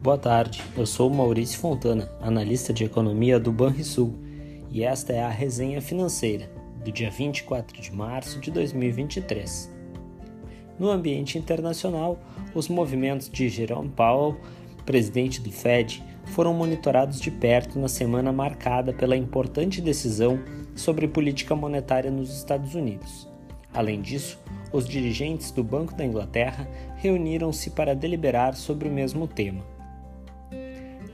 Boa tarde, eu sou Maurício Fontana, analista de economia do Banrisul, e esta é a resenha financeira do dia 24 de março de 2023. No ambiente internacional, os movimentos de Jerome Powell, presidente do Fed, foram monitorados de perto na semana marcada pela importante decisão sobre política monetária nos Estados Unidos. Além disso, os dirigentes do Banco da Inglaterra reuniram-se para deliberar sobre o mesmo tema.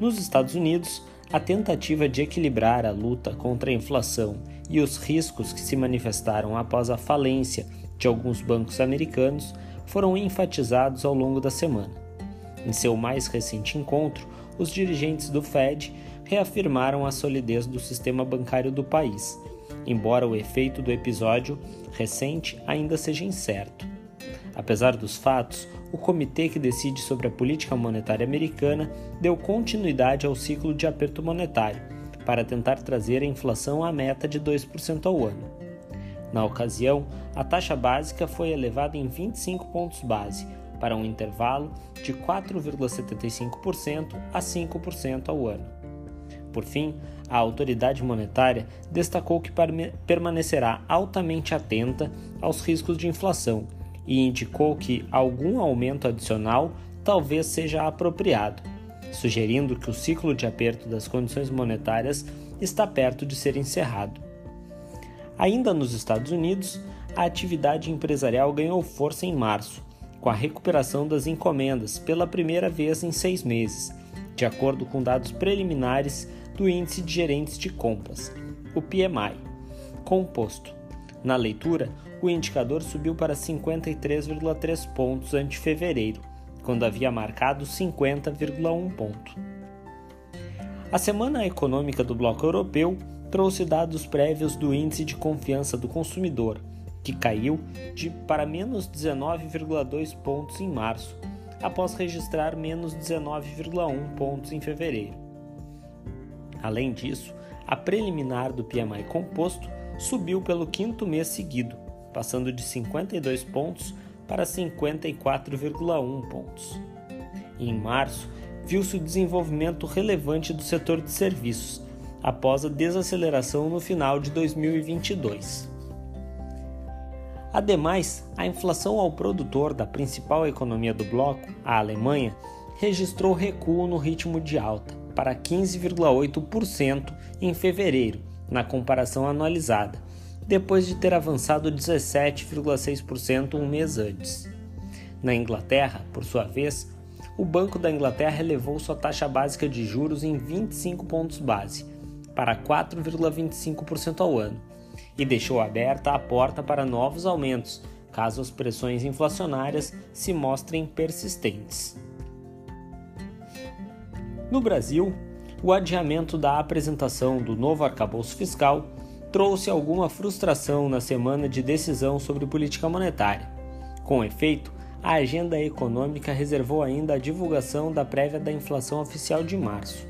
Nos Estados Unidos, a tentativa de equilibrar a luta contra a inflação e os riscos que se manifestaram após a falência de alguns bancos americanos foram enfatizados ao longo da semana. Em seu mais recente encontro, os dirigentes do Fed reafirmaram a solidez do sistema bancário do país, embora o efeito do episódio recente ainda seja incerto. Apesar dos fatos, o comitê que decide sobre a política monetária americana deu continuidade ao ciclo de aperto monetário, para tentar trazer a inflação à meta de 2% ao ano. Na ocasião, a taxa básica foi elevada em 25 pontos base, para um intervalo de 4,75% a 5% ao ano. Por fim, a autoridade monetária destacou que permanecerá altamente atenta aos riscos de inflação e indicou que algum aumento adicional talvez seja apropriado, sugerindo que o ciclo de aperto das condições monetárias está perto de ser encerrado. Ainda nos Estados Unidos, a atividade empresarial ganhou força em março, com a recuperação das encomendas pela primeira vez em seis meses, de acordo com dados preliminares do Índice de Gerentes de Compras, o PMI, composto. Na leitura, o indicador subiu para 53,3 pontos ante fevereiro, quando havia marcado 50,1 ponto. A semana econômica do bloco europeu trouxe dados prévios do índice de confiança do consumidor, que caiu de para menos 19,2 pontos em março, após registrar menos 19,1 pontos em fevereiro. Além disso, a preliminar do PMI composto subiu pelo quinto mês seguido, passando de 52 pontos para 54,1 pontos. em março, viu-se o desenvolvimento relevante do setor de serviços, após a desaceleração no final de 2022. Ademais, a inflação ao produtor da principal economia do bloco, a Alemanha, registrou recuo no ritmo de alta, para 15,8% em fevereiro, na comparação anualizada, depois de ter avançado 17,6% um mês antes. Na Inglaterra, por sua vez, o Banco da Inglaterra elevou sua taxa básica de juros em 25 pontos base, para 4,25% ao ano, e deixou aberta a porta para novos aumentos, caso as pressões inflacionárias se mostrem persistentes. No Brasil, o adiamento da apresentação do novo arcabouço fiscal trouxe alguma frustração na semana de decisão sobre política monetária. Com efeito, a agenda econômica reservou ainda a divulgação da prévia da inflação oficial de março.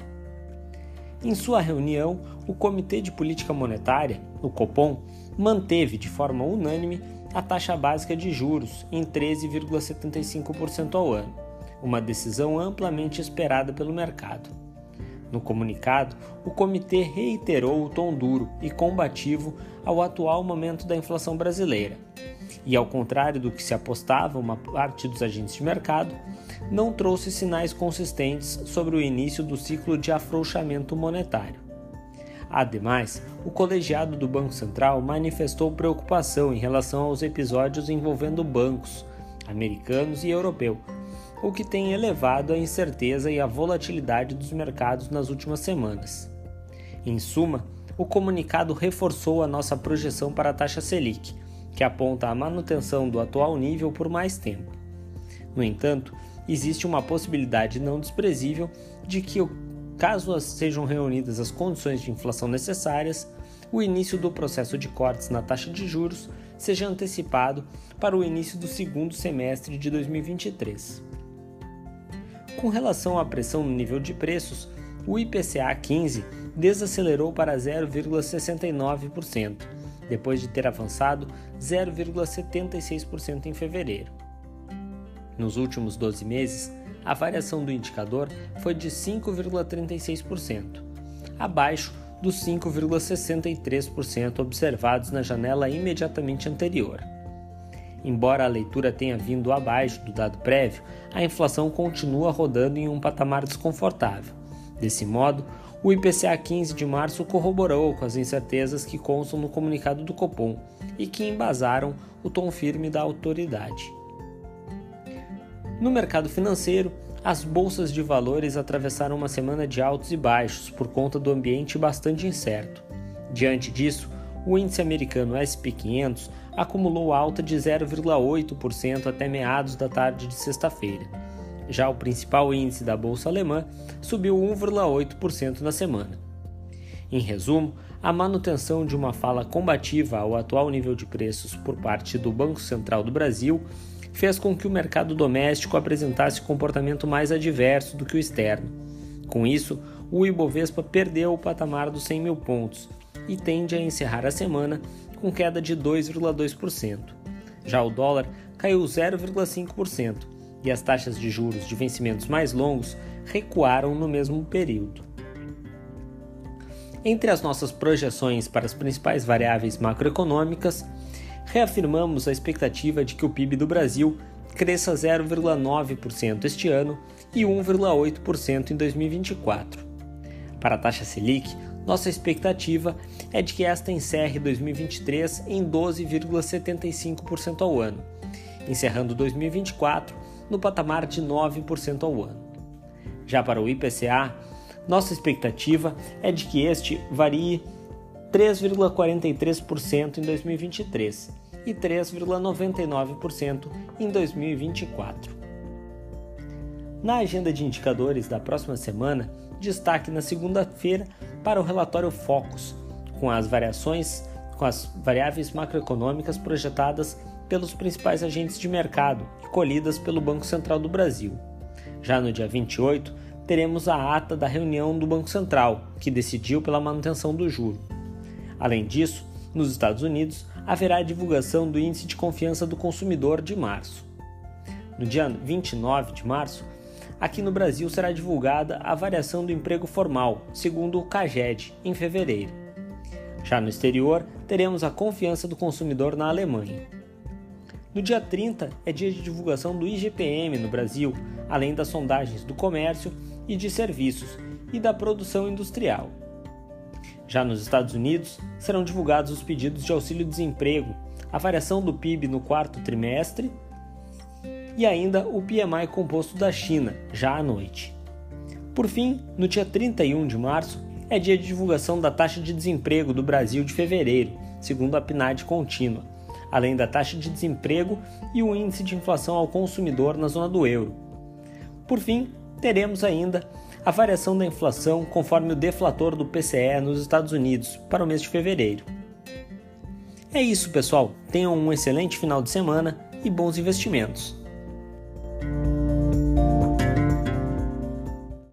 Em sua reunião, o Comitê de Política Monetária, o Copom, manteve de forma unânime a taxa básica de juros em 13,75% ao ano, uma decisão amplamente esperada pelo mercado. No comunicado, o comitê reiterou o tom duro e combativo ao atual momento da inflação brasileira. E, ao contrário do que se apostava uma parte dos agentes de mercado, não trouxe sinais consistentes sobre o início do ciclo de afrouxamento monetário. Ademais, o colegiado do Banco Central manifestou preocupação em relação aos episódios envolvendo bancos americanos e europeu, o que tem elevado a incerteza e a volatilidade dos mercados nas últimas semanas. Em suma, o comunicado reforçou a nossa projeção para a taxa Selic, que aponta a manutenção do atual nível por mais tempo. No entanto, existe uma possibilidade não desprezível de que, caso sejam reunidas as condições de inflação necessárias, o início do processo de cortes na taxa de juros seja antecipado para o início do segundo semestre de 2023. Com relação à pressão no nível de preços, o IPCA 15 desacelerou para 0,69%, depois de ter avançado 0,76% em fevereiro. Nos últimos 12 meses, a variação do indicador foi de 5,36%, abaixo dos 5,63% observados na janela imediatamente anterior. Embora a leitura tenha vindo abaixo do dado prévio, a inflação continua rodando em um patamar desconfortável. Desse modo, o IPCA 15 de março corroborou com as incertezas que constam no comunicado do Copom e que embasaram o tom firme da autoridade. No mercado financeiro, as bolsas de valores atravessaram uma semana de altos e baixos por conta do ambiente bastante incerto. Diante disso, o índice americano SP 500 acumulou alta de 0,8% até meados da tarde de sexta-feira. Já o principal índice da bolsa alemã subiu 1,8% na semana. Em resumo, a manutenção de uma fala combativa ao atual nível de preços por parte do Banco Central do Brasil fez com que o mercado doméstico apresentasse comportamento mais adverso do que o externo. Com isso, o Ibovespa perdeu o patamar dos 100 mil pontos e tende a encerrar a semana com queda de 2,2%. Já o dólar caiu 0,5% e as taxas de juros de vencimentos mais longos recuaram no mesmo período. Entre as nossas projeções para as principais variáveis macroeconômicas, reafirmamos a expectativa de que o PIB do Brasil cresça 0,9% este ano e 1,8% em 2024. Para a taxa Selic, nossa expectativa é de que esta encerre 2023 em 12,75% ao ano, encerrando 2024 no patamar de 9% ao ano. Já para o IPCA, nossa expectativa é de que este varie 3,43% em 2023 e 3,99% em 2024. Na agenda de indicadores da próxima semana, destaque na segunda-feira para o relatório Focus, com as variações, com as variáveis macroeconômicas projetadas pelos principais agentes de mercado e colhidas pelo Banco Central do Brasil. Já no dia 28, teremos a ata da reunião do Banco Central, que decidiu pela manutenção do juro. Além disso, nos Estados Unidos, haverá a divulgação do Índice de Confiança do Consumidor de março. No dia 29 de março, aqui no Brasil será divulgada a variação do emprego formal, segundo o CAGED, em fevereiro. Já no exterior, teremos a confiança do consumidor na Alemanha. No dia 30 é dia de divulgação do IGPM no Brasil, além das sondagens do comércio e de serviços e da produção industrial. Já nos Estados Unidos, serão divulgados os pedidos de auxílio-desemprego, a variação do PIB no quarto trimestre e ainda o PMI composto da China, já à noite. Por fim, no dia 31 de março, é dia de divulgação da taxa de desemprego do Brasil de fevereiro, segundo a PNAD contínua, além da taxa de desemprego e o índice de inflação ao consumidor na zona do euro. Por fim, teremos ainda a variação da inflação conforme o deflator do PCE nos Estados Unidos para o mês de fevereiro. É isso, pessoal. Tenham um excelente final de semana e bons investimentos.